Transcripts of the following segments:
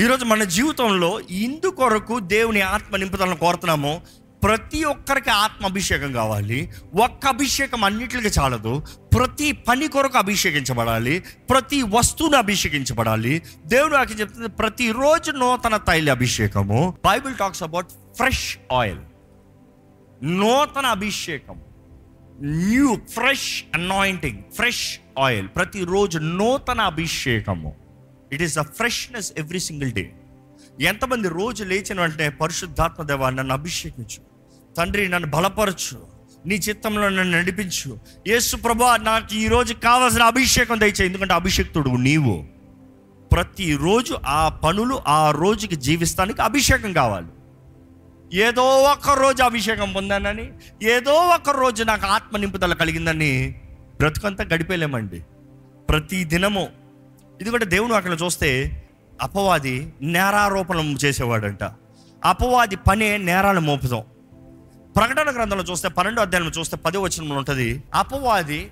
ఈరోజు మన జీవితంలో ఇందు కొరకు దేవుని ఆత్మ నింపుదలను కోరుతున్నాము. ప్రతి ఒక్కరికి ఆత్మ అభిషేకం కావాలి. ఒక్క అభిషేకం అన్నిటికీ చాలదు. ప్రతి పని కొరకు అభిషేకించబడాలి. ప్రతి వస్తువును అభిషేకించబడాలి. దేవుడు నాకు చెప్తుంది ప్రతిరోజు నూతన తైల అభిషేకము. Bible talks about fresh oil. నూతన అభిషేకం. New fresh anointing fresh oil. ప్రతిరోజు నూతన అభిషేకము. It is the freshness every single day ఎంతమంది రోజు లేచిన వెంటనే పరిశుద్ధాత్మ దేవా నన్ను అభిషేకించు. తండ్రి నన్ను బలపరచు. నీ చిత్తంలో నన్ను నడిపించు. యేసు ప్రభా నాకు ఈరోజు కావాల్సిన అభిషేకం దయచేయి. ఎందుకంటే అభిషేక్తుడు నీవు. ప్రతిరోజు ఆ పనులు ఆ రోజుకి జీవిస్తానికి అభిషేకం కావాలి. ఏదో ఒక రోజు అభిషేకం పొందానని ఏదో ఒక రోజు నాకు ఆత్మ నింపుదల కలిగిందని బ్రతుకంతా గడిపేలేమండి. ప్రతి దినము ఇది కూడా దేవుడు అక్కడ చూస్తే అపవాది నేరారోపణం చేసేవాడంట. అపవాది పనే నేరాలు మోపుదాం ప్రకటన గ్రంథంలో చూస్తే పన్నెండో అధ్యాయంలో చూస్తే పదో వచనంలో ఉంటుంది అపవాది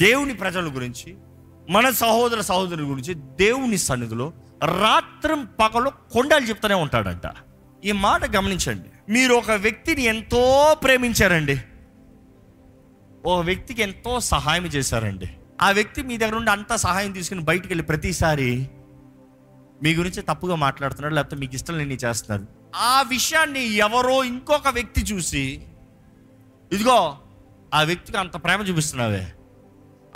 దేవుని ప్రజల గురించి మన సహోదర సహోదరుల గురించి దేవుని సన్నిధిలో రాత్రం పగలు కొండలు చెప్తూనే ఉంటాడంట. ఈ మాట గమనించండి. మీరు ఒక వ్యక్తిని ఎంతో ప్రేమించారండి. ఓ వ్యక్తికి ఎంతో సహాయం చేశారండి. ఆ వ్యక్తి మీ దగ్గర నుండి అంత సహాయం తీసుకుని బయటికి వెళ్ళి ప్రతిసారి మీ గురించి తప్పుగా మాట్లాడుతున్నాడు లేకపోతే మీకు ఇష్టం లేని చేస్తున్నారు. ఆ విషయాన్ని ఎవరో ఇంకొక వ్యక్తి చూసి ఇదిగో ఆ వ్యక్తికి అంత ప్రేమ చూపిస్తున్నావే.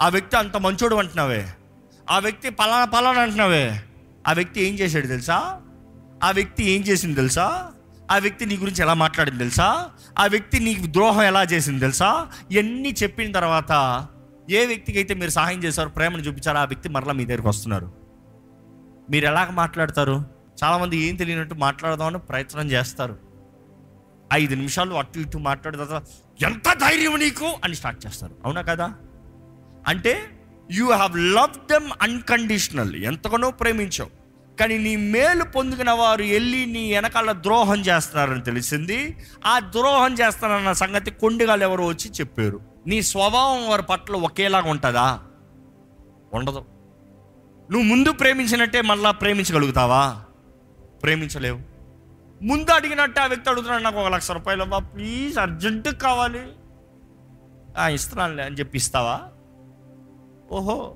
ఆ వ్యక్తి అంత మంచోడు అంటున్నావే. ఆ వ్యక్తి పలానా పలానా అంటున్నావే. ఆ వ్యక్తి ఏం చేశాడు తెలుసా? ఆ వ్యక్తి ఏం చేసింది తెలుసా? ఆ వ్యక్తి నీ గురించి ఎలా మాట్లాడింది తెలుసా? ఆ వ్యక్తి నీకు ద్రోహం ఎలా చేసింది తెలుసా? ఇవన్నీ చెప్పిన తర్వాత ఏ వ్యక్తికి అయితే మీరు సహాయం చేశారో ప్రేమను చూపించారో ఆ వ్యక్తి మరలా మీ దగ్గరికి వస్తున్నారు. మీరు ఎలాగ మాట్లాడతారు? చాలామంది ఏం తెలియనట్టు మాట్లాడదామని ప్రయత్నం చేస్తారు. ఐదు నిమిషాలు అటు ఇటు మాట్లాడిన తర్వాత ఎంత ధైర్యం నీకు? అని స్టార్ట్ చేస్తారు. అవునా కదా? అంటే you have love them unconditional ఎంతగానో ప్రేమించావు. కానీ నీ మేలు పొందుకున్న వారు వెళ్ళి నీ వెనకాల ద్రోహం చేస్తున్నారని తెలిసింది. ఆ ద్రోహం చేస్తారన్న సంగతి కొండగాలు ఎవరో వచ్చి చెప్పారు. నీ స్వభావం వారి పట్ల ఒకేలాగా ఉంటుందా? ఉండదు. నువ్వు ముందు ప్రేమించినట్టే మళ్ళా ప్రేమించగలుగుతావా? ప్రేమించలేవు. ముందు అడిగినట్టే ఆ వ్యక్తి అడుగుతున్నాడు నాకు ఒక లక్ష రూపాయలు బా ప్లీజ్ అర్జెంటుగా కావాలి. ఇస్తున్నానులే అని చెప్పి ఇస్తావా? ఓహో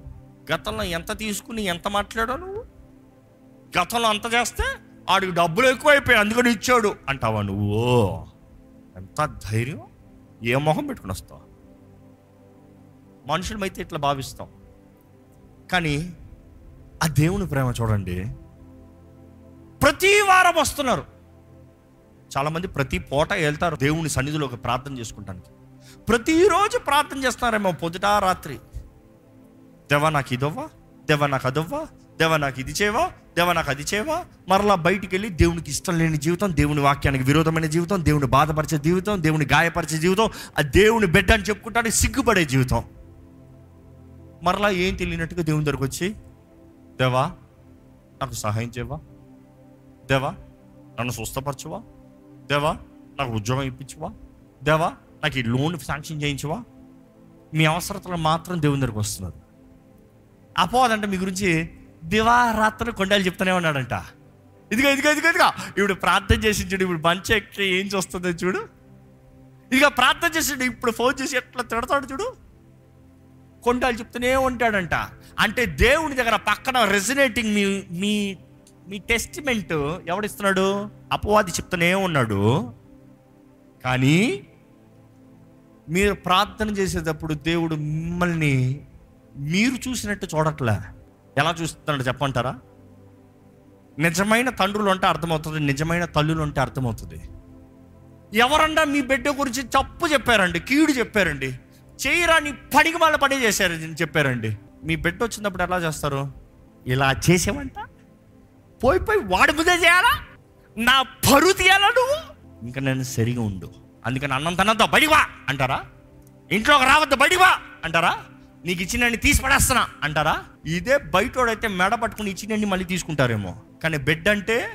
గతంలో ఎంత తీసుకుని ఎంత మాట్లాడో నువ్వు? గతంలో అంత చేస్తే ఆడికి డబ్బులు ఎక్కువైపోయాయి అందుకని ఇచ్చాడు. అంటావా నువ్వు? ఎంత ధైర్యం? ఏ మొహం పెట్టుకుని వస్తావు? మనుషులమైతే ఇట్లా భావిస్తాం. కానీ ఆ దేవుని ప్రేమ చూడండి. ప్రతి వారం వస్తున్నారు. చాలామంది ప్రతి పూట వెళ్తారు దేవుని సన్నిధిలోకి ప్రార్థన చేసుకుంటానికి. ప్రతిరోజు ప్రార్థన చేస్తున్నారేమో పొద్దుట రాత్రి. దేవా నాకు ఇదవ్వా? దేవా నాకు అదవ్వా? దేవా నాకు ఇది చేయవా? దేవా నాకు అది చేయవా? మరలా బయటికి వెళ్ళి దేవునికి ఇష్టం లేని జీవితం దేవుని వాక్యానికి విరోధమైన జీవితం దేవుని బాధపరిచే జీవితం దేవుని గాయపరిచే జీవితం ఆ దేవుని బిడ్డ అని చెప్పుకుంటానికి సిగ్గుపడే జీవితం. మరలా ఏం తెలియనట్టుగా దేవుని దగ్గరకు వచ్చి దేవా నాకు సహాయం చేయవా? దేవా నన్ను స్వస్థపరచువా? దేవా నాకు ఉద్యోగం ఇప్పించువా? దేవా నాకు ఈ లోన్ శాంక్షన్ చేయించువా? మీ అవసరతలు మాత్రం దేవుని దగ్గరకు వస్తున్నారు అపోదంటే మీ గురించి దివారాత్రి కొండలు చెప్తూనే ఉన్నాడంట. ఇదిగో ఇదిగో ఇదిగో ఇదిగా. ఇప్పుడు ప్రార్థన చేసి చూడు ఇప్పుడు మంచి ఎక్కి ఏం చూస్తుందో చూడు. ఇదిగో ప్రార్థన చేసి ఇప్పుడు ఫోన్ చేసి ఎట్లా తిడతాడు చూడు. కొండలు చెప్తూనే ఉంటాడంట. అంటే దేవుని దగ్గర పక్కన రెజినేటింగ్ మీ మీ మీ టెస్టిమెంట్ ఎవడిస్తున్నాడు? అపవాది చెప్తూనే ఉన్నాడు. కానీ మీరు ప్రార్థన చేసేటప్పుడు దేవుడు మిమ్మల్ని మీరు చూసినట్టు చూడట్లే. ఎలా చూస్తున్నాడు చెప్పంటారా నిజమైన తండ్రులు అంటే అర్థమవుతుంది నిజమైన తల్లులు అంటే అర్థమవుతుంది. ఎవరన్నా మీ బిడ్డ గురించి తప్పు చెప్పారండి కీడు చెప్పారండి. చేయరాని పడికి వాళ్ళ పని చేశారు చెప్పారండి. మీ బిడ్డ వచ్చినప్పుడు ఎలా చేస్తారు? ఇలా చేసేవంట? పోయి పోయి వాడి ముందే చేయాలా? నా పరు తీయాలా నువ్వు? ఇంకా నేను సరిగా ఉండు. అందుకని అన్నం తనంత బడివా అంటారా? ఇంట్లోకి రావద్దు బడివా అంటారా? నీకు ఇచ్చినన్ని తీసి పడేస్తున్నా అంటారా? ఇదే బయటోడైతే మెడ పట్టుకుని ఇచ్చినన్ని మళ్ళీ తీసుకుంటారేమో. కానీ బిడ్డ అంటే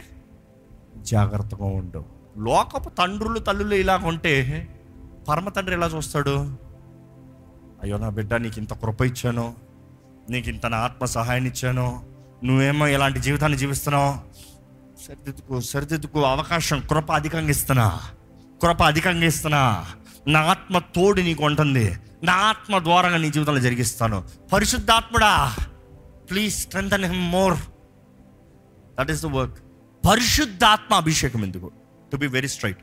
జాగ్రత్తగా ఉండు. లోకపు తండ్రులు తల్లులు ఇలా ఉంటే పరమ తండ్రి ఎలా చూస్తాడు? అయ్యో నా బిడ్డ నీకు ఇంత కృప ఇచ్చాను. నీకు ఇంత నా ఆత్మ సహాయాన్ని ఇచ్చాను. నువ్వేమో ఇలాంటి జీవితాన్ని జీవిస్తున్నావు. సరిదిద్దుకు సరిదిద్దుకు అవకాశం కృప అధికంగా ఇస్తున్నా. కృప అధికంగా ఇస్తున్నా. నా ఆత్మ తోడు నీకు ఉంటుంది. నా ఆత్మ ద్వారా నీ జీవితంలో జరిగిస్తాను. పరిశుద్ధాత్ముడా please strength him more that is the work పరిశుద్ధాత్మ అభిషేకం ఎందుకు? టు బి వెరీ స్ట్రైట్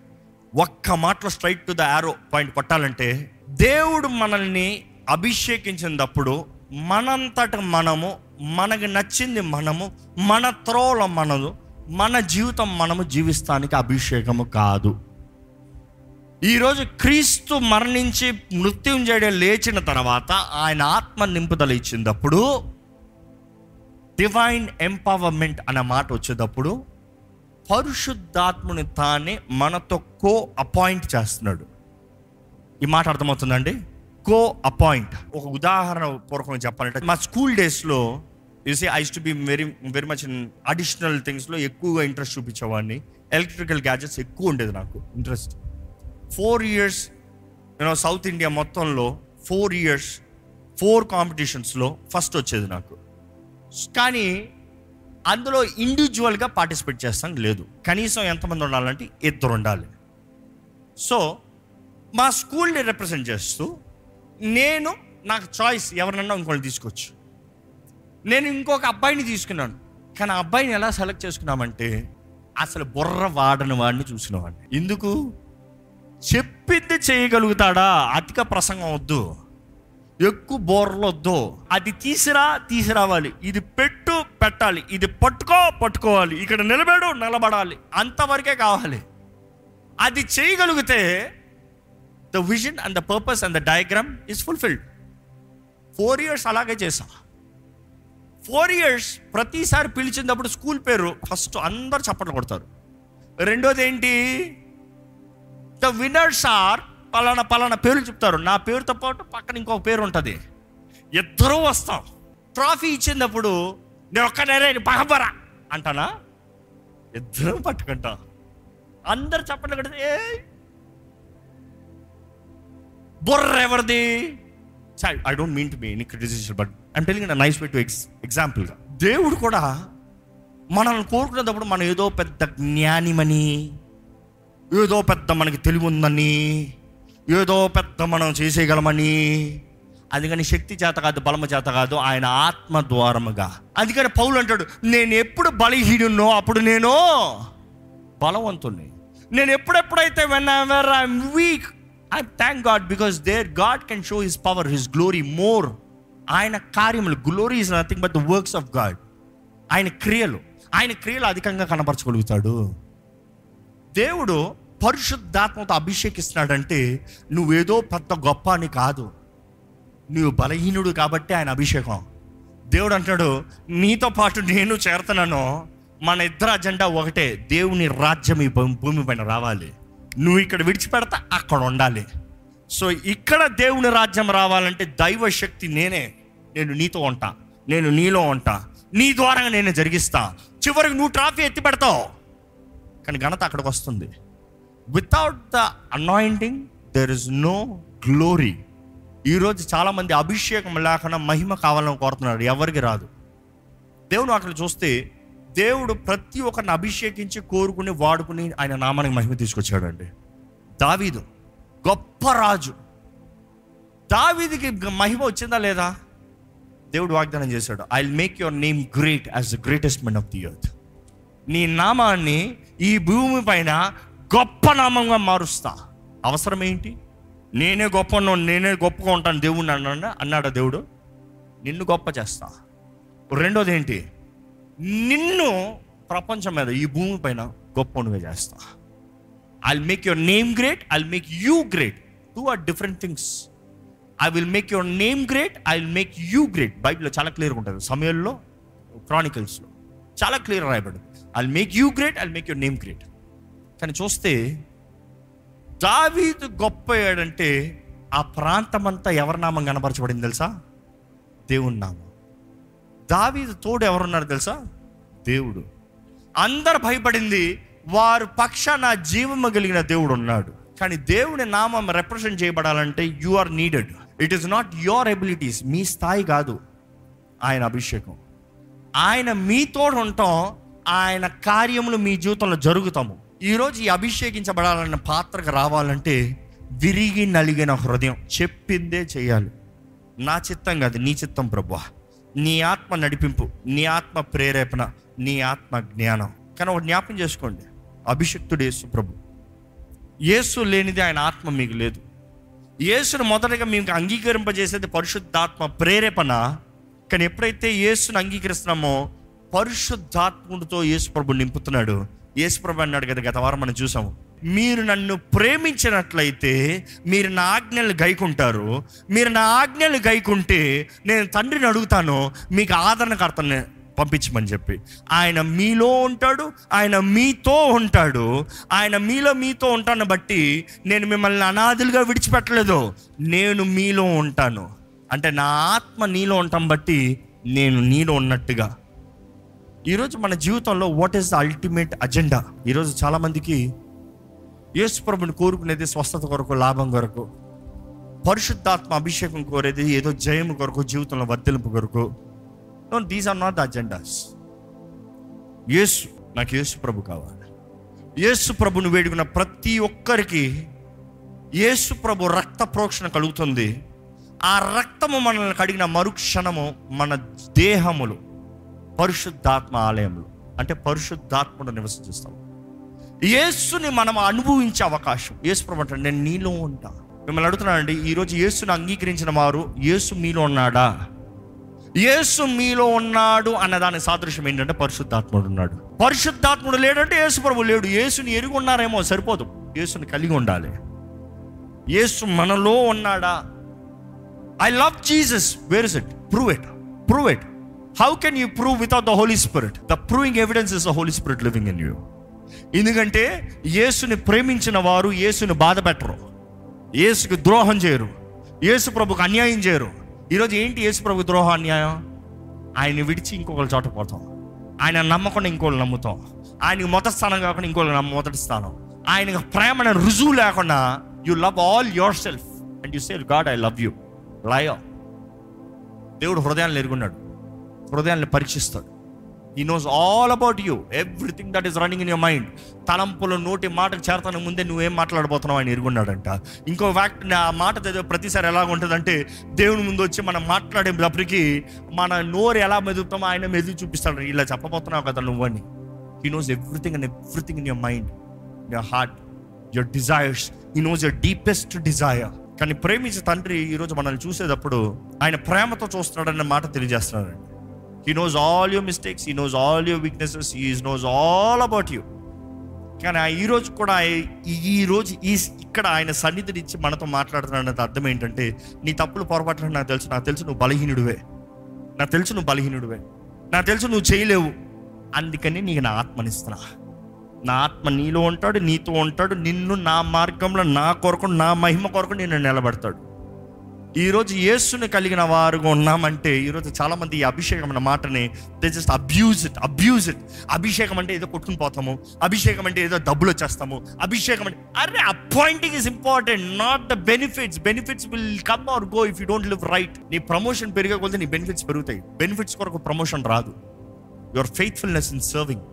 ఒక్క మాటలో straight to the arrow point కొట్టాలంటే దేవుడు మనల్ని అభిషేకించినప్పుడు మనంతట మనము మనకు నచ్చింది మనము మన త్రోల మనము మన జీవితం మనము జీవిస్తానికి అభిషేకము కాదు. ఈరోజు క్రీస్తు మరణించి మృత్యుంజయుడు లేచిన తర్వాత ఆయన ఆత్మ నింపుదల ఇచ్చినప్పుడు డివైన్ ఎంపవర్మెంట్ అనే మాట వచ్చేటప్పుడు పరిశుద్ధాత్ముని తానే మనతో కో అపాయింట్ చేస్తున్నాడు. ఈ మాట అర్థమవుతుందండి? కో అపాయింట్. ఒక ఉదాహరణ పూర్వకంగా చెప్పాలంటే మా స్కూల్ డేస్లో you see I used to be very very much in additional థింగ్స్లో ఎక్కువగా ఇంట్రెస్ట్ చూపించేవాడిని. ఎలక్ట్రికల్ గ్యాజెట్స్ ఎక్కువ ఉండేది నాకు ఇంట్రెస్ట్. ఫోర్ ఇయర్స్ నేను సౌత్ ఇండియా మొత్తంలో ఫోర్ ఇయర్స్ ఫోర్ కాంపిటీషన్స్లో ఫస్ట్ వచ్చేది నాకు. కానీ అందులో ఇండివిజువల్గా పార్టిసిపేట్ చేస్తాను లేదు. కనీసం ఎంతమంది ఉండాలంటే ఇద్దరు ఉండాలి. సో మా స్కూల్ని రిప్రజెంట్ చేస్తూ నేను నాకు చాయిస్ ఎవరినన్నా ఇంకోటి తీసుకోవచ్చు. నేను ఇంకొక అబ్బాయిని తీసుకున్నాను. కానీ ఆ అబ్బాయిని ఎలా సెలెక్ట్ చేసుకున్నామంటే అసలు బుర్ర వాడని వాడిని చూసినవాడిని. ఎందుకు? చెప్పింది చేయగలుగుతాడా? అధిక ప్రసంగం వద్దు. ఎక్కువ బోర్లు వద్దు. అది తీసిరా తీసిరావాలి. ఇది పెట్టు పెట్టాలి. ఇది పట్టుకో పట్టుకోవాలి. ఇక్కడ నిలబడు నిలబడాలి. అంతవరకే కావాలి. అది చేయగలిగితే the vision and the purpose and the diagram is fulfilled four years అలాగే చేసా ఫోర్ ఇయర్స్ ప్రతిసారి పిలిచినప్పుడు స్కూల్ పేరు ఫస్ట్ అందరు చప్పట్లు కొడతారు. రెండోది ఏంటి? ద విన్నర్స్ ఆర్ పలానా పలానా పేర్లు చెప్తారు. నా పేరుతో పాటు పక్కన ఇంకొక పేరు ఉంటుంది. ఇద్దరూ వస్తాం. ట్రాఫీ ఇచ్చినప్పుడు నేను ఒక్కనే పగబరా అంటానా? ఇద్దరం పట్టుకుంటా. అందరు చప్పట్లు కొడితే ఏ బుర్ర ఎవరిది? I don't mean to me any but I'm telling nice way to X ఎగ్జాంపుల్గా దేవుడు కూడా మనల్ని కోరుకునేటప్పుడు మనం ఏదో పెద్ద జ్ఞానిమని ఏదో పెద్ద మనకి తెలివి ఉందని ఏదో పెద్ద మనం చేసేయగలమని అందుకని శక్తి చేత కాదు బలమ చేత కాదు ఆయన ఆత్మ ద్వారముగా. అందుకని పౌలు అంటాడు నేను ఎప్పుడు బలహీనున్నో అప్పుడు నేను బలవంతుణ్ణి. నేను ఎప్పుడెప్పుడైతే when I I'm weak I thank God because there God can show his power his glory more ఆయన కార్యములు glory is nothing but the works of God ఆయన క్రియలు ఆయన క్రియలు అధికంగా కనపరచగలుగుతాడు. దేవుడు పరిశుద్ధాత్మతో అభిషేకిస్తున్నాడంటే నువ్వేదో పెద్ద గొప్ప అని కాదు. నువ్వు బలహీనుడు కాబట్టి ఆయన అభిషేకం. దేవుడు అంటాడు నీతో పాటు నేను చేరుతున్నాను. మన ఇద్దరు అజెండా ఒకటే. దేవుని రాజ్యం ఈ భూమి భూమి పైన రావాలి. నువ్వు ఇక్కడ విడిచిపెడతా అక్కడ ఉండాలి. సో ఇక్కడ దేవుని రాజ్యం రావాలంటే దైవ శక్తి నేనే. నేను నీతో ఉంటా నేను నీలో ఉంటా నీ ద్వారా నేను జరిగిస్తా. చివరికి నువ్వు ట్రాఫీ ఎత్తి పెడతావు. కానీ ఘనత అక్కడికి వస్తుంది. Without the anointing there is no glory ఈరోజు చాలామంది అభిషేకం లేకుండా మహిమ కావాలని కోరుతున్నారు. ఎవరికి రాదు. దేవుడు అక్కడ చూస్తే దేవుడు ప్రతి ఒక్కరిని అభిషేకించి కోరుకుని వాడుకుని ఆయన నామానికి మహిమ తీసుకొచ్చాడండి. దావీదు గొప్ప రాజు. దావీదికి మహిమ వచ్చిందా లేదా? దేవుడు వాగ్దానం చేశాడు I make your name great as the greatest men of the earth నీ నామాన్ని ఈ భూమి పైన గొప్ప నామంగా మారుస్తా. అవసరం ఏంటి? నేనే గొప్ప నేనే గొప్పగా ఉంటాను దేవుడిని అన్నాడు? అన్నాడా దేవుడు? నిన్ను గొప్ప చేస్తా. రెండోది ఏంటి? నిన్ను ప్రపంచం మీద ఈ భూమి పైన గొప్ప చేస్తా. I make your name great I make you great two are different things I will make your name great I will make you great బైబిల్లో చాలా క్లియర్గా ఉంటుంది. సమయంలో క్రానికల్స్లో చాలా క్లియర్ రాయబడి I make you great I make your name great కానీ చూస్తే దావీదు గొప్ప అయ్యాడంటే ఆ ప్రాంతమంతా ఎవరి నామం కనపరచబడింది తెలుసా? దేవుని నామం. దావీదు తోడు ఎవరున్నారు తెలుసా? దేవుడు. అందరు భయపడింది వారు పక్షాన జీవము కలిగిన దేవుడు ఉన్నాడు. కానీ దేవుని నామం represent చేయబడాలంటే you are needed it is not your abilities మీ స్థాయి కాదు ఆయన అభిషేకం. ఆయన మీతో ఉండటం ఆయన కార్యములు మీ జీవితంలో జరుగుతాము. ఈరోజు ఈ అభిషేకించబడాలన్న పాత్రకు రావాలంటే విరిగి నలిగిన హృదయం. చెప్పిందే చేయాలి. నా చిత్తం కాదు నీ చిత్తం ప్రభు నీ ఆత్మ నడిపింపు నీ ఆత్మ ప్రేరేపణ నీ ఆత్మ జ్ఞానం. కానీ ఒక జ్ఞాపం చేసుకోండి. అభిషక్తుడు యేసు ప్రభు. యేసు లేనిది ఆయన ఆత్మ మీకు లేదు. యేసును మొదటగా మీకు అంగీకరింపజేసేది పరిశుద్ధాత్మ ప్రేరేపణ. కానీ ఎప్పుడైతే యేసును అంగీకరిస్తున్నామో పరిశుద్ధాత్ముడితో యేసు ప్రభు నింపుతున్నాడు యేసుప్రభు అన్నాడు కదా గత వారం మనం చూసాము. మీరు నన్ను ప్రేమించినట్లయితే మీరు నా ఆజ్ఞలు గైకుంటారు. మీరు నా ఆజ్ఞలు గైకుంటే నేను తండ్రిని అడుగుతాను మీకు ఆదరణకర్తని పంపించమని చెప్పి. ఆయన మీలో ఉంటాడు ఆయన మీతో ఉంటాడు. ఆయన మీలో మీతో ఉంటాను బట్టి నేను మిమ్మల్ని అనాథులుగా విడిచిపెట్టలేదు. నేను మీలో ఉంటాను. అంటే నా ఆత్మ నీలో ఉంటాం బట్టి నేను నీలో ఉన్నట్టుగా ఈరోజు మన జీవితంలో what is the ultimate agenda ఈరోజు చాలామందికి యేసు ప్రభుని కోరుకునేది స్వస్థత కొరకు లాభం కొరకు పరిశుద్ధాత్మ అభిషేకం కోరేది ఏదో జయం కొరకు జీవితంలో వర్ధలింపు కొరకు. No these are not the agendas Yesu నాకు యేసు ప్రభు కావాలి. యేసు ప్రభుని వేడుకున్న ప్రతి ఒక్కరికి యేసు ప్రభు రక్త ప్రోక్షణ కలుగుతుంది. ఆ రక్తము మనల్ని కడిగిన మరుక్షణము మన దేహములు. పరిశుద్ధాత్మ ఆలయంలో అంటే పరిశుద్ధాత్మను నివసిస్తాం యేసుని మనం అనుభవించే అవకాశం. యేసు ప్రభు నేను నీలో ఉంటా. మిమ్మల్ని అడుగుతున్నానండి ఈరోజు యేసుని అంగీకరించిన వారు యేసు మీలో ఉన్నాడా? యేసు మీలో ఉన్నాడు అన్నదాని సాదృశ్యం ఏంటంటే పరిశుద్ధాత్ముడు ఉన్నాడు. పరిశుద్ధాత్ముడు లేడంటే యేసు ప్రభు లేడు. యేసుని ఎరిగి ఉన్నారేమో సరిపోదు. యేసుని కలిగి ఉండాలి. యేసు మనలో ఉన్నాడా? I love Jesus where is it prove it prove it how can you prove without the Holy Spirit the proving evidence is the Holy Spirit living in you ఎందుకంటే యేసుని ప్రేమించిన వారు యేసుని బాధ పెట్టరు. యేసుకు ద్రోహం చేయరు. యేసు ప్రభుకు అన్యాయం చేయరు. ఈరోజు ఏంటి యేసు ప్రభు ద్రోహం అన్యాయం? ఆయన విడిచి ఇంకొకరి చోట పోతాం ఆయన నమ్మకుండా ఇంకోళ్ళు నమ్ముతాం. ఆయనకి మొదటి స్థానం కాకుండా ఇంకోళ్ళు నమ్మ మొదటి స్థానం. ఆయనకు ప్రేమను రుజువు లేకుండా you love all yourself and you sell God I love you లయో దేవుడు హృదయాన్ని ఎరుగున్నాడు. హృదయాన్ని పరీక్షిస్తాడు. He knows all about you everything that is running in your mind తలంపులు నోటి మాటకు చేరతాను ముందే నువ్వేం మాట్లాడబోతున్నావు ఆయన ఇరుగున్నాడంట ఇంకో ఫ్యాక్ట్ ఆ మాట చదివే ప్రతిసారి ఎలాగ ఉంటుందంటే దేవుని ముందు వచ్చి మనం మాట్లాడేటప్పటికి మన నోరు ఎలా మెదుపుతామో ఆయన మెదుగు చూపిస్తాడు. ఇలా చెప్పబోతున్నావు కదా నువ్వని he knows everything and everything in your mind your heart your desires he knows your deepest desire కానీ ప్రేమించే తండ్రి ఈరోజు మనల్ని చూసేటప్పుడు ఆయన ప్రేమతో చూస్తున్నాడన్న మాట తెలియజేస్తున్నాడండి. He knows all your mistakes he knows all your weaknesses he knows all about you కానీ ఆ ఈ రోజు కూడా ఈ- ఈ రోజు ఈ ఇక్కడ ఆయన సన్నిధిని ఇచ్చి మనతో మాట్లాడుతున్నాడు అర్థం ఏంటంటే నీ తప్పులు పొరపాట్లు నాకు తెలుసు. నాకు తెలుసు నువ్వు బలహీనుడివే. నాకు తెలుసు నువ్వు బలహీనుడివే. నాకు తెలుసు నువ్వు చేయలేవు. అందుకని నీకు నా ఆత్మనిస్తున్నా. నా ఆత్మ నీలో ఉంటాడు నీతో ఉంటాడు. నిన్ను నా మార్గంలో నా కొరకు నా మహిమ కొరకు నిన్ను నిలబడతాడు. ఈరోజు యేసుని కలిగిన వారుగా ఉన్నామంటే ఈరోజు చాలా మంది ఈ అభిషేకం అన్న మాటని they just abuse it abuse it అభిషేకం అంటే ఏదో కొట్టుకుని పోతాము అభిషేకం అంటే ఏదో డబ్బులు వచ్చేస్తాము అభిషేకం అంటే అరే anointing is important not the benefits benefits will come or go if you don't live right నీ ప్రమోషన్ పెరిగే కొద్దీ నీ బెనిఫిట్స్ పెరుగుతాయి. బెనిఫిట్స్ కొరకు ప్రమోషన్ రాదు. Your faithfulness in serving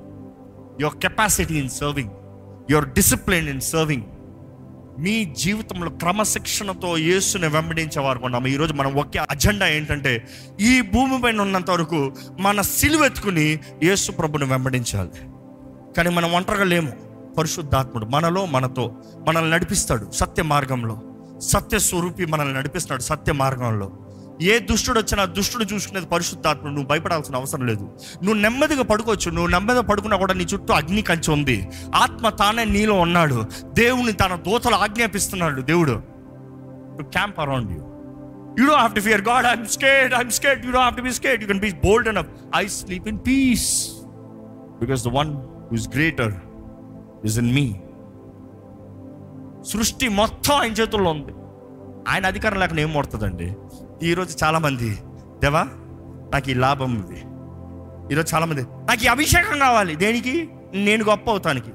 your capacity in serving your discipline in serving మీ జీవితంలో క్రమశిక్షణతో యేసుని వెంబడించేవారు ఉన్నాము. ఈరోజు మనం ఒకే అజెండా ఏంటంటే ఈ భూమి పైన ఉన్నంత వరకు మన సిలువెత్తుకుని యేసు ప్రభుని వెంబడించాలి. కానీ మనం ఒంటరిగా లేము. పరిశుద్ధాత్ముడు మనలో మనతో మనల్ని నడిపిస్తాడు సత్య మార్గంలో. సత్య స్వరూపి మనల్ని నడిపిస్తాడు సత్య మార్గంలో. ఏ దుష్టుడు వచ్చినా దుష్టుడు చూసుకునేది పరిశుద్ధాత్మ నువ్వు భయపడాల్సిన అవసరం లేదు. నువ్వు నెమ్మదిగా పడుకోవచ్చు నువ్వు నెమ్మదిగా పడుకున్నా కూడా నీ చుట్టూ అగ్ని కంచి ఉంది. ఆత్మ తానే నీలో ఉన్నాడు. దేవుని తన దూతలు ఆజ్ఞాపిస్తున్నాడు దేవుడు. Camp around you you do have to fear God I'm scared I'm scared you don't have to be scared you can be bold and I sleep in peace because the one who's greater is in me సృష్టి మొత్తం ఆయన చేతుల్లో ఉంది. ఆయన అధికారం లేకుండా ఏం పడుతుందండి ఈరోజు చాలామంది దేవా నాకు ఈ లాభం ఇది ఈరోజు చాలామంది నాకు ఈ అభిషేకం కావాలి. దేనికి? నేను గొప్ప అవుతానికి.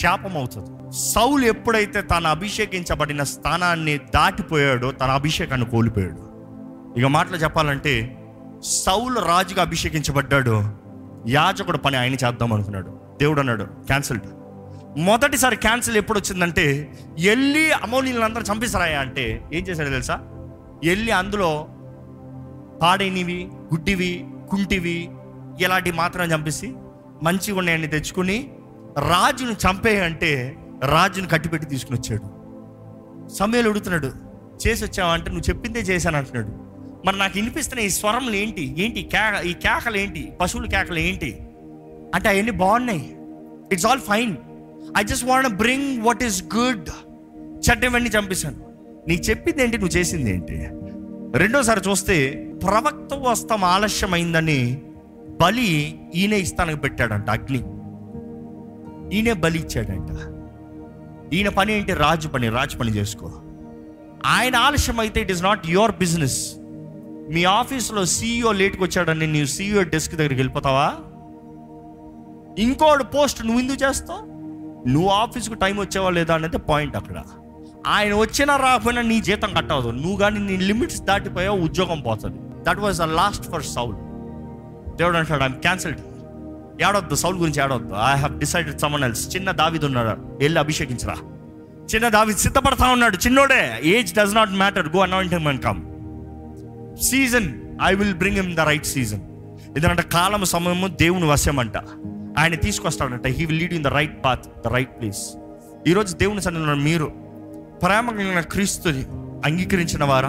శాపం అవుతుంది. సౌలు ఎప్పుడైతే తన అభిషేకించబడిన స్థానాన్ని దాటిపోయాడో తన అభిషేకాన్ని కోల్పోయాడు. ఇక మాటలు చెప్పాలంటే సౌలు రాజుగా అభిషేకించబడ్డాడు. యాజకుడు పని ఆయన చేద్దాం అనుకున్నాడు. దేవుడు అన్నాడు క్యాన్సిల్డ్ మొదటిసారి క్యాన్సిల్ ఎప్పుడు వచ్చిందంటే వెళ్ళి అమౌలీలందరూ చంపేశారాయా అంటే ఏం చేశాడు తెలుసా? వెళ్ళి అందులో పాడైనవి గుడ్డివి కుంటివి ఇలాంటి మాత్రం చంపేసి మంచిగా ఉన్నాయని తెచ్చుకుని రాజును చంపేయంటే రాజును కట్టిపెట్టి తీసుకుని వచ్చాడు. సమయాలు ఉడుతున్నాడు చేసి అంటే నువ్వు చెప్పిందే చేశాను అంటున్నాడు. మరి నాకు వినిపిస్తున్న ఈ స్వరములు ఏంటి? ఏంటి? కేక ఈ కేకలు ఏంటి? పశువుల కేకలు ఏంటి? అంటే అవన్నీ బాగున్నాయి. It's all fine I just want bring what is good చెడ్డవన్నీ చంపేశాను. నీకు చెప్పింది ఏంటి నువ్వు చేసింది ఏంటి రెండోసారి చూస్తే ప్రవక్త వస్తం ఆలస్యమైందని బలి ఈయన ఇస్తానికి పెట్టాడంట అగ్ని. ఈయనే బలి ఇచ్చాడంట. ఈయన పని ఏంటి? రాజు పని రాజు పని చేసుకో. ఆయన ఆలస్యం అయితే it is not your business. మీ ఆఫీస్లో సీఈఓ లేట్కి వచ్చాడని నీవు సీఈఓ డెస్క్ దగ్గరికి వెళ్ళిపోతావా? ఇంకోటి పోస్ట్ నువ్వు ఎందుకు చేస్తావు? నువ్వు ఆఫీస్కి టైం వచ్చావా లేదా అనేది పాయింట్ అక్కడ. ఆయన వచ్చినా రాకపోయినా నీ జీతం కట్టవదు. నువ్వు కానీ నీ లిమిట్స్ దాటిపోయావు ఉద్యోగం పోతుంది. That was the last for Saul దేవుడు అంటాడు ఐమ్ క్యాన్సిల్డ్ ఏడొద్దు సౌల్ గురించి ఏడొద్దు I have decided someone else చిన్న దావిద్ ఉన్నాడు. వెళ్ళి అభిషేకించరా. చిన్న దావిది సిద్ధపడతా ఉన్నాడు. చిన్నోడే age does not matter go anoint him and come season I will bring him the right season ఎందుకంటే కాలం సమయము దేవుని వశమంట. ఆయన తీసుకొస్తాడంట he will lead in the right path the right place ఈరోజు దేవుని సన్నిధిలో మీరు ప్రేమ కలిగిన క్రీస్తుని అంగీకరించిన వారా?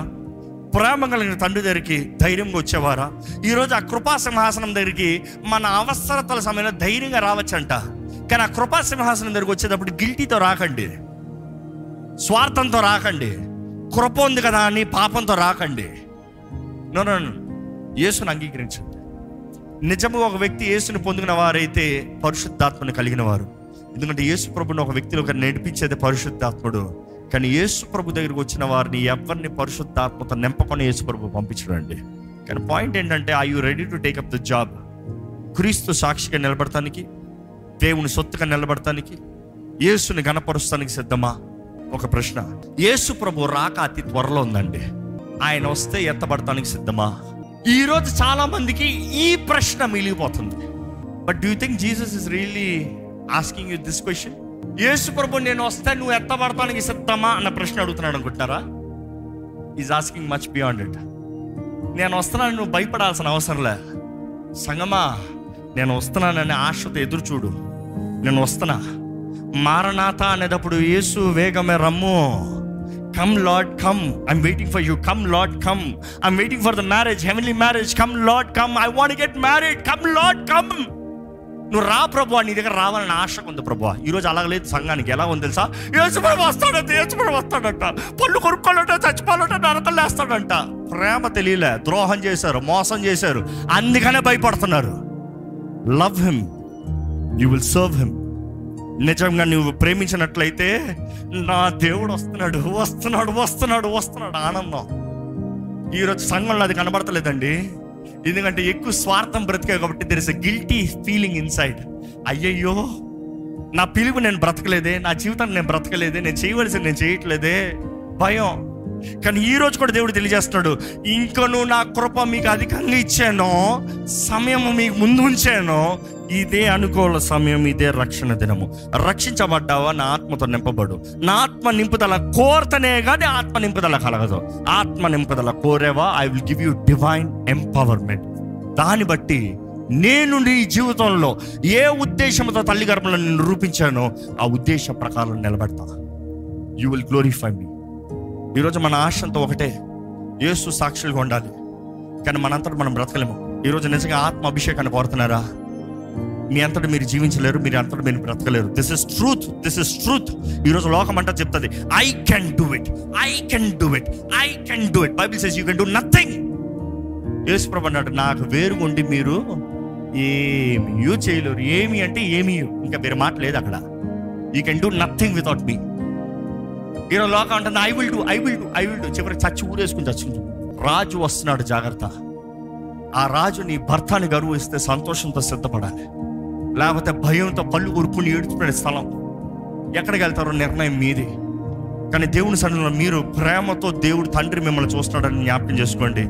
ప్రేమ కలిగిన తండ్రి దగ్గరికి ధైర్యంగా వచ్చేవారా? ఈరోజు ఆ కృపా సింహాసనం దగ్గరికి మన అవసరతల సమయంలో ధైర్యంగా రావచ్చంట. కానీ ఆ కృపా సింహాసనం దగ్గరికి వచ్చేటప్పుడు గిల్టీతో రాకండి. స్వార్థంతో రాకండి. కృప ఉంది కదా అని పాపంతో రాకండి. నో నో అంగీకరించండి. నిజము ఒక వ్యక్తి యేసుని పొందిన వారైతే పరిశుద్ధాత్మని కలిగిన వారు. ఎందుకంటే యేసు ప్రభుని ఒక వ్యక్తిలో ఒక నడిపించేది పరిశుద్ధాత్ముడు. కానీ యేసు ప్రభు దగ్గరికి వచ్చిన వారిని ఎవరిని పరిశుద్ధాత్మత నింపకొని యేసు ప్రభు పంపించడండి. కానీ పాయింట్ ఏంటంటే I you ready to take up the job క్రీస్తు సాక్షిగా నిలబడటానికి దేవుని సొత్తుగా నిలబడటానికి యేసుని గణపరుస్తానికి సిద్ధమా? ఒక ప్రశ్న. యేసు ప్రభు రాక అతి త్వరలో ఉందండి. ఆయన వస్తే ఎత్తబడటానికి సిద్ధమా? ఈరోజు చాలామందికి చాలా మందికి ఈ ప్రశ్న మిగిలిపోతుంది. But do think Jesus is really asking you this question Yesu ప్రభు నేను వస్తే నువ్వు ఎత్తబడతానికి సిద్ధమా? అన్న ప్రశ్న అడుగుతున్నాడు అనుకుంటారా is asking much beyond it నేను వస్తున్నాను నువ్వు భయపడాల్సిన అవసరం లే. సంగమా నేను వస్తున్నానని ఆశతో ఎదురు చూడు నేను వస్తున్నా. మారనాథ అనేటప్పుడు యేసు వేగమే రమ్ము. Come Lord come I'm waiting for you come Lord come I'm waiting for the marriage heavenly marriage come Lord come I want get married come Lord come నువ్వు రా ప్రభు నీ దగ్గర రావాలని ఆశ ఉంది ప్రభు ఈరోజు అలాగ లేదు సంఘానికి. ఎలా ఉంది తెలుసా? యేసుప్రభు వస్తాడంట యేసుప్రభు వస్తాడంట. పళ్ళు కొనుక్కోవాలంట చచ్చిపోవాలంట నరకలు వేస్తాడంట ప్రేమ తెలియలే ద్రోహం చేశారు మోసం చేశారు. అందుకనే భయపడుతున్నారు. Love him you will serve him నిజంగా నువ్వు ప్రేమించినట్లయితే నా దేవుడు వస్తున్నాడు వస్తున్నాడు వస్తున్నాడు వస్తున్నాడు. ఆనందం. ఈరోజు సంఘంలో అది కనబడతలేదండి. ఎందుకంటే ఎక్కువ స్వార్థం బ్రతికా కాబట్టి there is a guilty feeling inside అయ్యయ్యో నా పిలుపు నేను బ్రతకలేదే నా జీవితాన్ని నేను బ్రతకలేదే నేను చేయవలసింది నేను చేయట్లేదే భయం. కానీ ఈ రోజు కూడా దేవుడు తెలియజేస్తున్నాడు ఇంకను నా కృప మీకు అధికంగా ఇచ్చాను సమయం మీకు ముందు ఉంచాను ఇదే అనుకూల సమయం ఇదే రక్షణ దినము. రక్షించబడ్డావా? నా ఆత్మతో నింపబడు. నా ఆత్మ నింపుదల కోరతనే కానీ ఆత్మ నింపుదల కలగదు. ఆత్మ నింపుదల కోరేవా? I will give you divine empowerment దాన్ని బట్టి నేను నీ జీవితంలో ఏ ఉద్దేశంతో తల్లి గర్భంలో నేను రూపించానో ఆ ఉద్దేశ ప్రకారం నిలబడతా. యూ విల్ గ్లోరిఫై మీ ఈరోజు మన ఆశంతో ఒకటే. యేసు సాక్షులుగా ఉండాలి. కానీ మనంతటా మనం బ్రతకలేము. ఈరోజు నిజంగా ఆత్మ అభిషేకాన్ని కోరుతున్నారా? మీ అంతటా మీరు జీవించలేరు మీరు అంతటా మీరు బ్రతకలేరు. This is truth this is truth ఈరోజు లోకం అంతా చెప్తుంది I can do it I can do it I can do it Bible says you can do nothing యేసుప్రభు అన్నాడు నాకు వేరుగుండి మీరు ఏమి యూ చేయలేరు ఏమి అంటే ఏమి ఇంకా వేరే మాట లేదు అక్కడ. You can do nothing without me ఈరోజు లోకం అంటుంది I will do I will do I will do చివరికి చచ్చి ఊరేసుకుని చచ్చింది రాజు వస్తున్నాడు జాగ్రత్త. ఆ రాజు నీ భర్తని గరువు ఇస్తే సంతోషంతో సిద్ధపడాలి. లేకపోతే భయంతో కళ్ళు ఉరుకుని ఏడుచుకునే స్థలం. ఎక్కడికి వెళ్తారో నిర్ణయం మీది. కానీ దేవుని సన్నిధిలో మీరు ప్రేమతో దేవుడు తండ్రి మిమ్మల్ని చూస్తున్నాడని జ్ఞాపకం చేసుకోండి.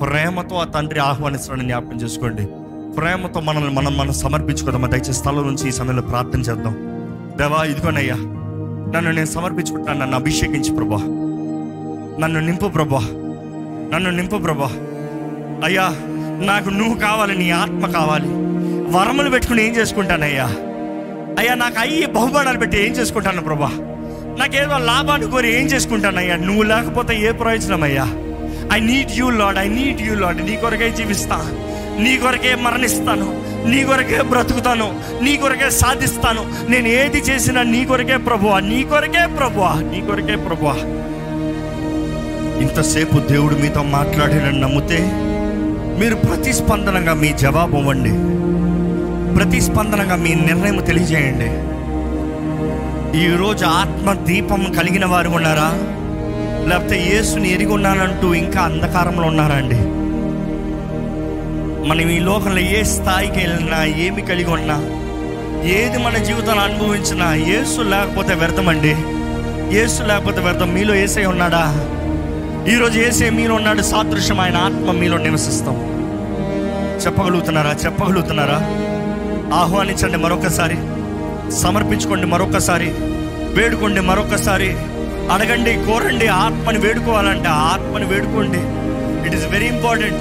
ప్రేమతో ఆ తండ్రి ఆహ్వానిస్తున్నాడని జ్ఞాపకం చేసుకోండి. ప్రేమతో మనల్ని మనం మనం సమర్పించుకుందాం దయచేసి స్థలం నుంచి ఈ సమయంలో ప్రార్థన చేద్దాం. దేవా ఇదిగోనయ్యా నన్ను నేను సమర్పించుకుంటాను నన్ను అభిషేకించి ప్రభా. నన్ను నింపు ప్రభా. నన్ను నింపు ప్రభా. అయ్యా నాకు నువ్వు కావాలి నీ ఆత్మ కావాలి. వరములు పెట్టుకుని ఏం చేసుకుంటానయ్యా? అయ్యా నాకు అయ్యి బహుమానాలు పెట్టి ఏం చేసుకుంటాను ప్రభా? నాకేదో లాభాన్ని కోరి ఏం చేసుకుంటానయ్యా? నువ్వు లేకపోతే ఏ ప్రయోజనం అయ్యా I need you Lord I need you Lord నీ కొరకే జీవిస్తా. నీ కొరకే మరణిస్తాను. నీ కొరకే బ్రతుకుతాను. నీ కొరకే సాధిస్తాను. నేను ఏది చేసినా నీ కొరకే ప్రభువా. నీ కొరకే ప్రభువా. నీ కొరకే ప్రభువా. ఇంతసేపు దేవుడు మీతో మాట్లాడినని నమ్మితే మీరు ప్రతిస్పందనగా మీ జవాబు ఇవ్వండి. ప్రతిస్పందనగా మీ నిర్ణయం తెలియజేయండి. ఈరోజు ఆత్మ దీపం కలిగిన వారు ఉన్నారా? లేకపోతే యేసుని ఎరిగి ఉన్నానంటూ ఇంకా అంధకారంలో ఉన్నారా అండి? మనం ఈ లోకంలో ఏ స్థాయికి వెళ్ళినా ఏమి కలిగి ఉన్నా ఏది మన జీవితాన్ని అనుభవించినా యేసు లేకపోతే వ్యర్థమండి యేసు లేకపోతే వ్యర్థం మీలో ఏసై ఉన్నాడా? ఈరోజు ఏసే మీలో ఉన్నాడు సాదృశ్యం. ఆయన ఆత్మ మీలో నివసిస్తాం. చెప్పగలుగుతున్నారా? చెప్పగలుగుతున్నారా? ఆహ్వానించండి మరొకసారి సమర్పించుకోండి మరొకసారి వేడుకోండి మరొకసారి. అడగండి కోరండి ఆత్మని వేడుకోవాలంటే ఆ ఆత్మని వేడుకోండి. ఇట్ ఈస్ వెరీ ఇంపార్టెంట్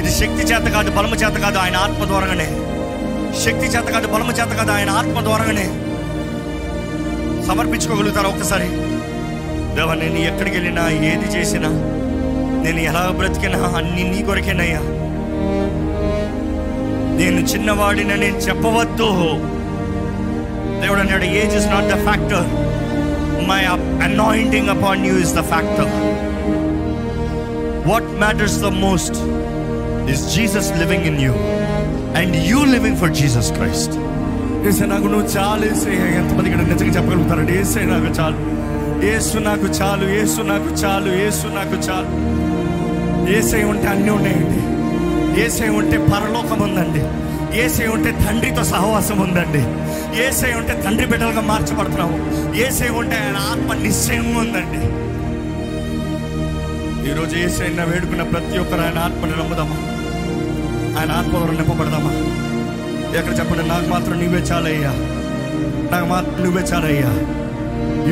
ఇది శక్తి చేత కాదు బలము చేత కాదు ఆయన ఆత్మ ద్వారానే. శక్తి చేత కాదు బలము చేత కాదు ఆయన ఆత్మ ద్వారానే. సమర్పించుకోగలుగుతారా ఒక్కసారి దేవ నేను ఎక్కడికి వెళ్ళినా ఏది చేసినా నేను ఎలా బ్రతికినా అన్ని నీ కొరకేనయ్యా. నేను చిన్నవాడినని నేను చెప్పవద్దు. దేవుడు అన్నాడు age is not the factor my anointing upon you is the factor what matters the most is Jesus living in you and you living for Jesus Christ ఏసే నాకు నువ్వు చాలు ఏసే ఎంతమంది ఇక్కడ నిజంగా చెప్పగలుగుతారండి ఏసే నాకు చాలు. ఏసు నాకు చాలు ఏసు నాకు చాలు ఏసు నాకు చాలు. ఏసై ఉంటే అన్నీ ఉన్నాయండి. ఏసై ఉంటే పరలోకం ఉందండి ఏసై ఉంటే తండ్రితో సహవాసం ఉందండి ఏసై ఉంటే తండ్రి బిడ్డలుగా మార్చబడుతున్నాము. ఏసై ఉంటే ఆయన ఆత్మ నిశ్చయం ఉందండి ఈరోజు ఏసైనా వేడుకున్న ప్రతి ఒక్కరు ఆయన ఆత్మని నమ్ముదామా? ఆయన ఆత్మ ద్వారా నింపబడదామా? ఎక్కడ చెప్పండి నాకు మాత్రం నువ్వే చాలయ్యా. నాకు మాత్రం నువ్వే చాలయ్యా.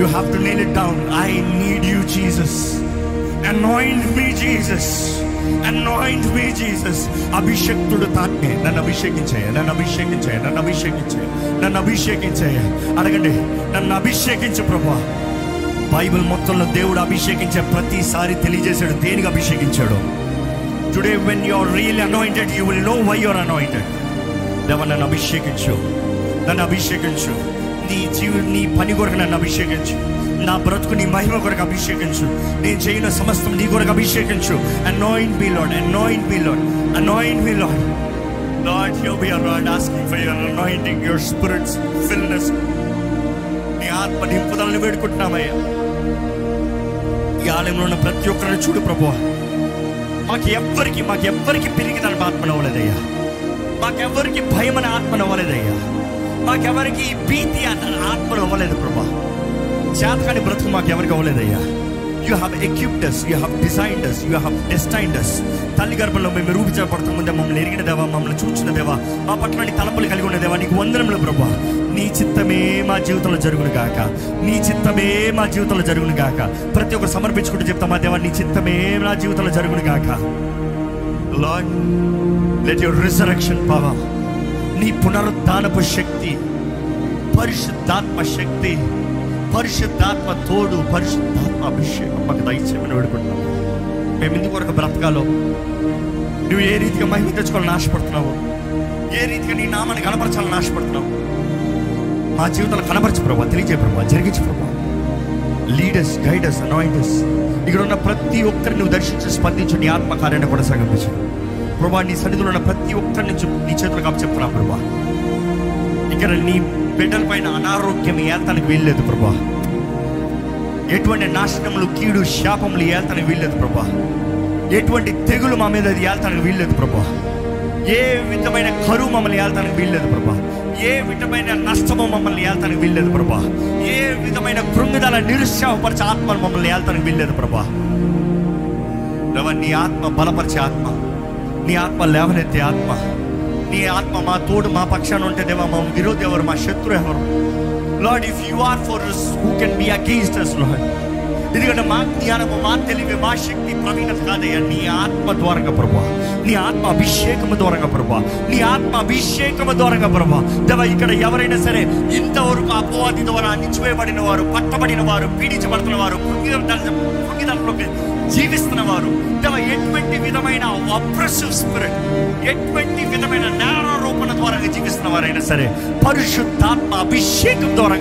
You have to nail it down I need you Jesus anoint me Jesus anoint me Jesus అభిషక్తుడు తాకే నన్ను అభిషేకించాయ నన్ను అభిషేకించాయ నన్ను అభిషేకించాయ నన్ను అభిషేకించాయ అడగండి. నన్ను అభిషేకించు ప్రభా. బైబిల్ మొత్తంలో దేవుడు అభిషేకించే ప్రతిసారి తెలియజేశాడు. దేనికి అభిషేకించాడు? Today when you are real anointed you will know why your anointed దేవ నన్ను అభిషేకించు. నన్ను అభిషేకించు. నీ జీవి నీ పని కొరకు నన్ను అభిషేకించు. నా బ్రతుకు నీ మహిమ కొరకు అభిషేకించు. నేను చేయన సమస్తం నీ కొరకు అభిషేకించు. Anoint me Lord anoint me Lord anoint me Lord Lord, here be are, Lord, asking for your anointing, your spirit's fullness నీ ఆత్మ నింపుదలని వేడుకుంటున్నామయ్యా. ఈ ఆలయంలో ఉన్న ప్రతి ఒక్కరిని చూడు ప్రభు. మాకు ఎవ్వరికి మాకు ఎవ్వరికి పెరిగి తన ఆత్మను అవ్వలేదయ్యా. మాకెవ్వరికి భయం అనే ఆత్మను మాకెవరికి భీతి అన్న ఆత్మను అవ్వలేదు ప్రభా. చేతకాని బ్రతుకు మాకు ఎవరికి అవ్వలేదయ్యా. You have equipped us you have designed us you have destined us తల్లి గర్భంలో మేము రూపించబడతాం ముందే మమ్మల్ని ఎరిగిన దేవా మమ్మల్ని చూచిన దేవా. మా పట్ల నీ తలపులు కలిగి ఉన్న దేవా నీకు వందనములు ప్రభా. నీ చిత్తమే మా జీవితంలో జరుగును గాక. నీ చిత్తమే మా జీవితంలో జరుగును గాక. ప్రతి ఒక్కరు సమర్పించుకుంటూ చెప్తాం మా దేవా నీ చిత్తమే నా జీవితంలో జరుగును గాక. Lord let your resurrection power నీ పునరుద్ధానపు శక్తి పరిశుద్ధాత్మ శక్తి పరిశుద్ధాత్మ తోడు పరిశుద్ధాత్మ అభిషేకం. మాకు దయచేయమని వేడుకుంటున్నాం. మేము ఇందుకు వరకు బ్రతకాలో నువ్వు ఏ రీతిగా మహిమ తెచ్చుకోవాలని ఆశపడుతున్నావు ఏ రీతిగా నీ నామాన్ని కనపరచాలని ఆశపడుతున్నావు మా జీవితంలో కనపరచు ప్రభావ తెలియజే ప్రభావ జరిగించు ప్రభావ లీడర్స్ గైడర్స్ అనాయింటర్స్ ఇక్కడ ఉన్న ప్రతి ఒక్కరిని నువ్వు దర్శించి స్పందించు నీ ఆత్మకార్యాన్ని కూడా సంగమించు ప్రభా నీ సన్నిధిలో ఉన్న ప్రతి ఒక్కరిని చూ- నీ చేతులు కాపు చెప్తున్నా ప్రభా. ఇక్కడ నీ బిడ్డల పైన అనారోగ్యం ఏల్తానికి వీల్లేదు ప్రభా. ఎటువంటి నాశనములు కీడు శాపములు ఏల్తానికి వీల్లేదు ప్రభా. ఎటువంటి తెగులు మా మీద అది ఏల్తానికి వీల్లేదు ప్రభా. ఏ విధమైన కరువు మమ్మల్ని ఏల్తానికి వీల్లేదు ప్రభా. ఏ విధమైన నష్టము మమ్మల్ని ఏల్తానికి వీల్లేదు ప్రభా. ఏ విధమైన కృంగిదల నిరుత్సాహపరిచే ఆత్మను మమ్మల్ని ఏల్తానికి వీల్లేదు ప్రభా నీ ఆత్మ బలపరిచే ఆత్మ. నీ ఆత్మ లేవనెత్తే ఆత్మ. నీ ఆత్మ మా తోడు మా పక్షాన ఉంటే దేవా మా విరోధి ఎవరు మా శత్రు ఎవరు? Lord if you are for who can be against us Lord ఎందుకంటే మా జ్ఞానము మా తెలివి మా శక్తి ప్రవీణత కాదయ్యా. నీ ఆత్మ ద్వారంగా ప్రభా నీ ఆత్మ అభిషేకము ద్వారంగా ప్రభా నీ ఆత్మ అభిషేకము ద్వారంగా ప్రభా దేవ ఇక్కడ ఎవరైనా సరే ఇంతవరకు అపవాది ద్వారా నిలిచివేయబడిన వారు పట్టబడిన వారు పీడించబడుతున్న వారు కృంగిదలలోకి జీవిస్తున్న వారు ఎటువంటి విధమైన అప్రెసివ్ స్పిరిట్ ఎటువంటి విధమైన నేరారోపణ ద్వారా జీవిస్తున్న వారైనా సరే పరిశుద్ధాత్మ అభిషేకం ద్వారా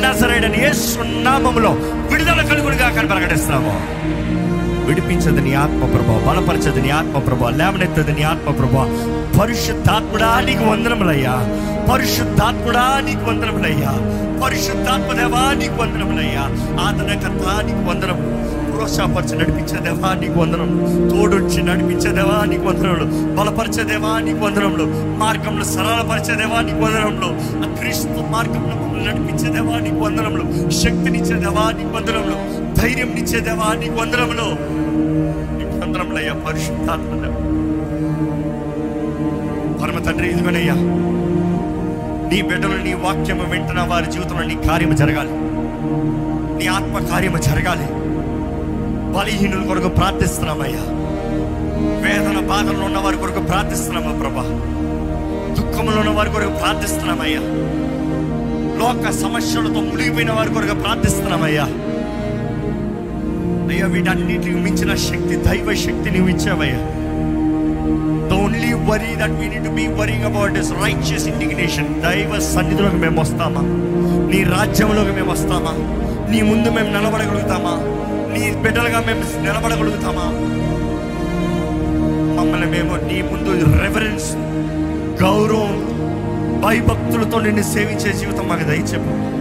నజరైన ఏ సున్నామంలో విడుదల కలుగుడుగా కనపరగడిస్తున్నాము విడిపించదు నీ ఆత్మప్రభ బలపరచదని బలపరచదు నీ ఆత్మప్రభ లేవనెత్తదు నీ పరిశుద్ధాత్ముడా నీకు వందనములయ్యా. పరిశుద్ధాత్ముడా నీకు వందనములయ్యా. పరిశుద్ధాత్మ దేవా నీకు వందనములయ్యా. ఆదరణకర్త నీకు వందనము. ప్రోత్సాహపరిచి నడిపించే దేవా నీకు వందనం తోడొచ్చి నడిపించే దేవా నీకు వందనములు. బలపరిచే దేవా నీకు వందనములు. మార్గంలో సరళపరిచే దేవా నీకు వందనములు. ఆ క్రీస్తు మార్గంలో మమ్మల్ని నడిపించే దేవా నీకు వందనములు. శక్తినిచ్చే దేవా నీకు వందనములు. ధైర్యం ఇచ్చే దేవా నీకు వందనములు. నీకు వందనములయ్యా పరిశుద్ధాత్మ పరమ తండ్రి ఇదిగోనయ్యా నీ బిడ్డలు నీ వాక్యము వింటున్న వారి జీవితంలో నీ కార్యము జరగాలి. నీ ఆత్మ కార్యము జరగాలి. బలహీనుల కొరకు ప్రార్థిస్తున్నామయ్యా వేదన బాధలో ఉన్న వారి కొరకు ప్రార్థిస్తున్నామా ప్రభా. దుఃఖంలో ఉన్న వారి కొరకు ప్రార్థిస్తున్నామయ్యా లోక సమస్యలతో మునిగిపోయిన వారి కొరకు ప్రార్థిస్తున్నామయ్యా అయ్యా. వీటన్నిటికి మించిన శక్తి దైవ శక్తి నువ్వు ఇచ్చావయ్యా. The only worry that we need to be worrying about is righteous indignation దైవ సన్నిధిలోకి మేము వస్తామా? నీ రాజ్యంలోకి మేము వస్తామా? నీ ముందు మేము నిలబడగలుగుతామా నీ బిడ్డలుగా మేము నిలబడగలుగుతామా? మమ్మల్ని మేము నీ ముందు రెఫరెన్స్ గౌరవం భయభక్తులతో నిన్ను సేవించే జీవితం మాకు దయచేపు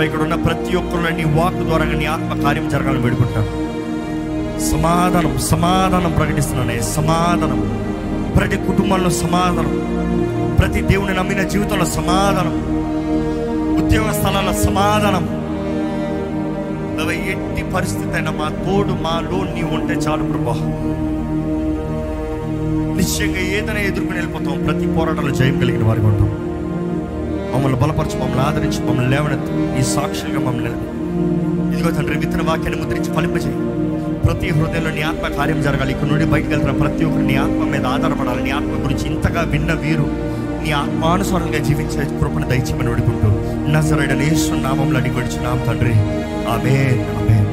ఇక్కడ ఉన్న ప్రతి ఒక్కరు నీ వాక్ ద్వారా నీ ఆత్మ కార్యం జరగాలని వేడుకుంటాను సమాధానం సమాధానం ప్రకటిస్తున్నానే సమాధానం. ప్రతి కుటుంబంలో సమాధానం. ప్రతి దేవుని నమ్మిన జీవితంలో సమాధానం. ఉద్యోగ స్థలాల సమాధానం. దేవా, ఎట్టి పరిస్థితి అయినా మా తోడు మాలో నీవు ఉంటే చాలు ప్రభా నిశ్చయంగా ఏదైనా ఎదుర్కొని వెళ్ళిపోతాం. ప్రతి పోరాటంలో జయం కలిగిన వారికి ఉంటాం. మమ్మల్ని బలపరచు మమ్మల్ని ఆదరించి మమ్మల్ని లేవనెత్తు. ఈ సాక్షులుగా మమ్మల్ని ఇదిగో తండ్రి విత్తన వాక్యాన్ని ముద్రించి ఫలింపజేయి. ప్రతి హృదయంలో నీ ఆత్మ కార్యం జరగాలి. ఇక్కడ నుండి బయటకు వెళ్తున్న ప్రతి ఒక్కరు నీ ఆత్మ మీద ఆధారపడాలి. నీ ఆత్మ గురించి ఇంతగా విన్న వీరు నీ ఆత్మానుసారంగా జీవించే కృపను దయచేయమని వేడుకుంటూ. నజరడని నామంలో అడిగి నామ తండ్రి. Amén. Amén.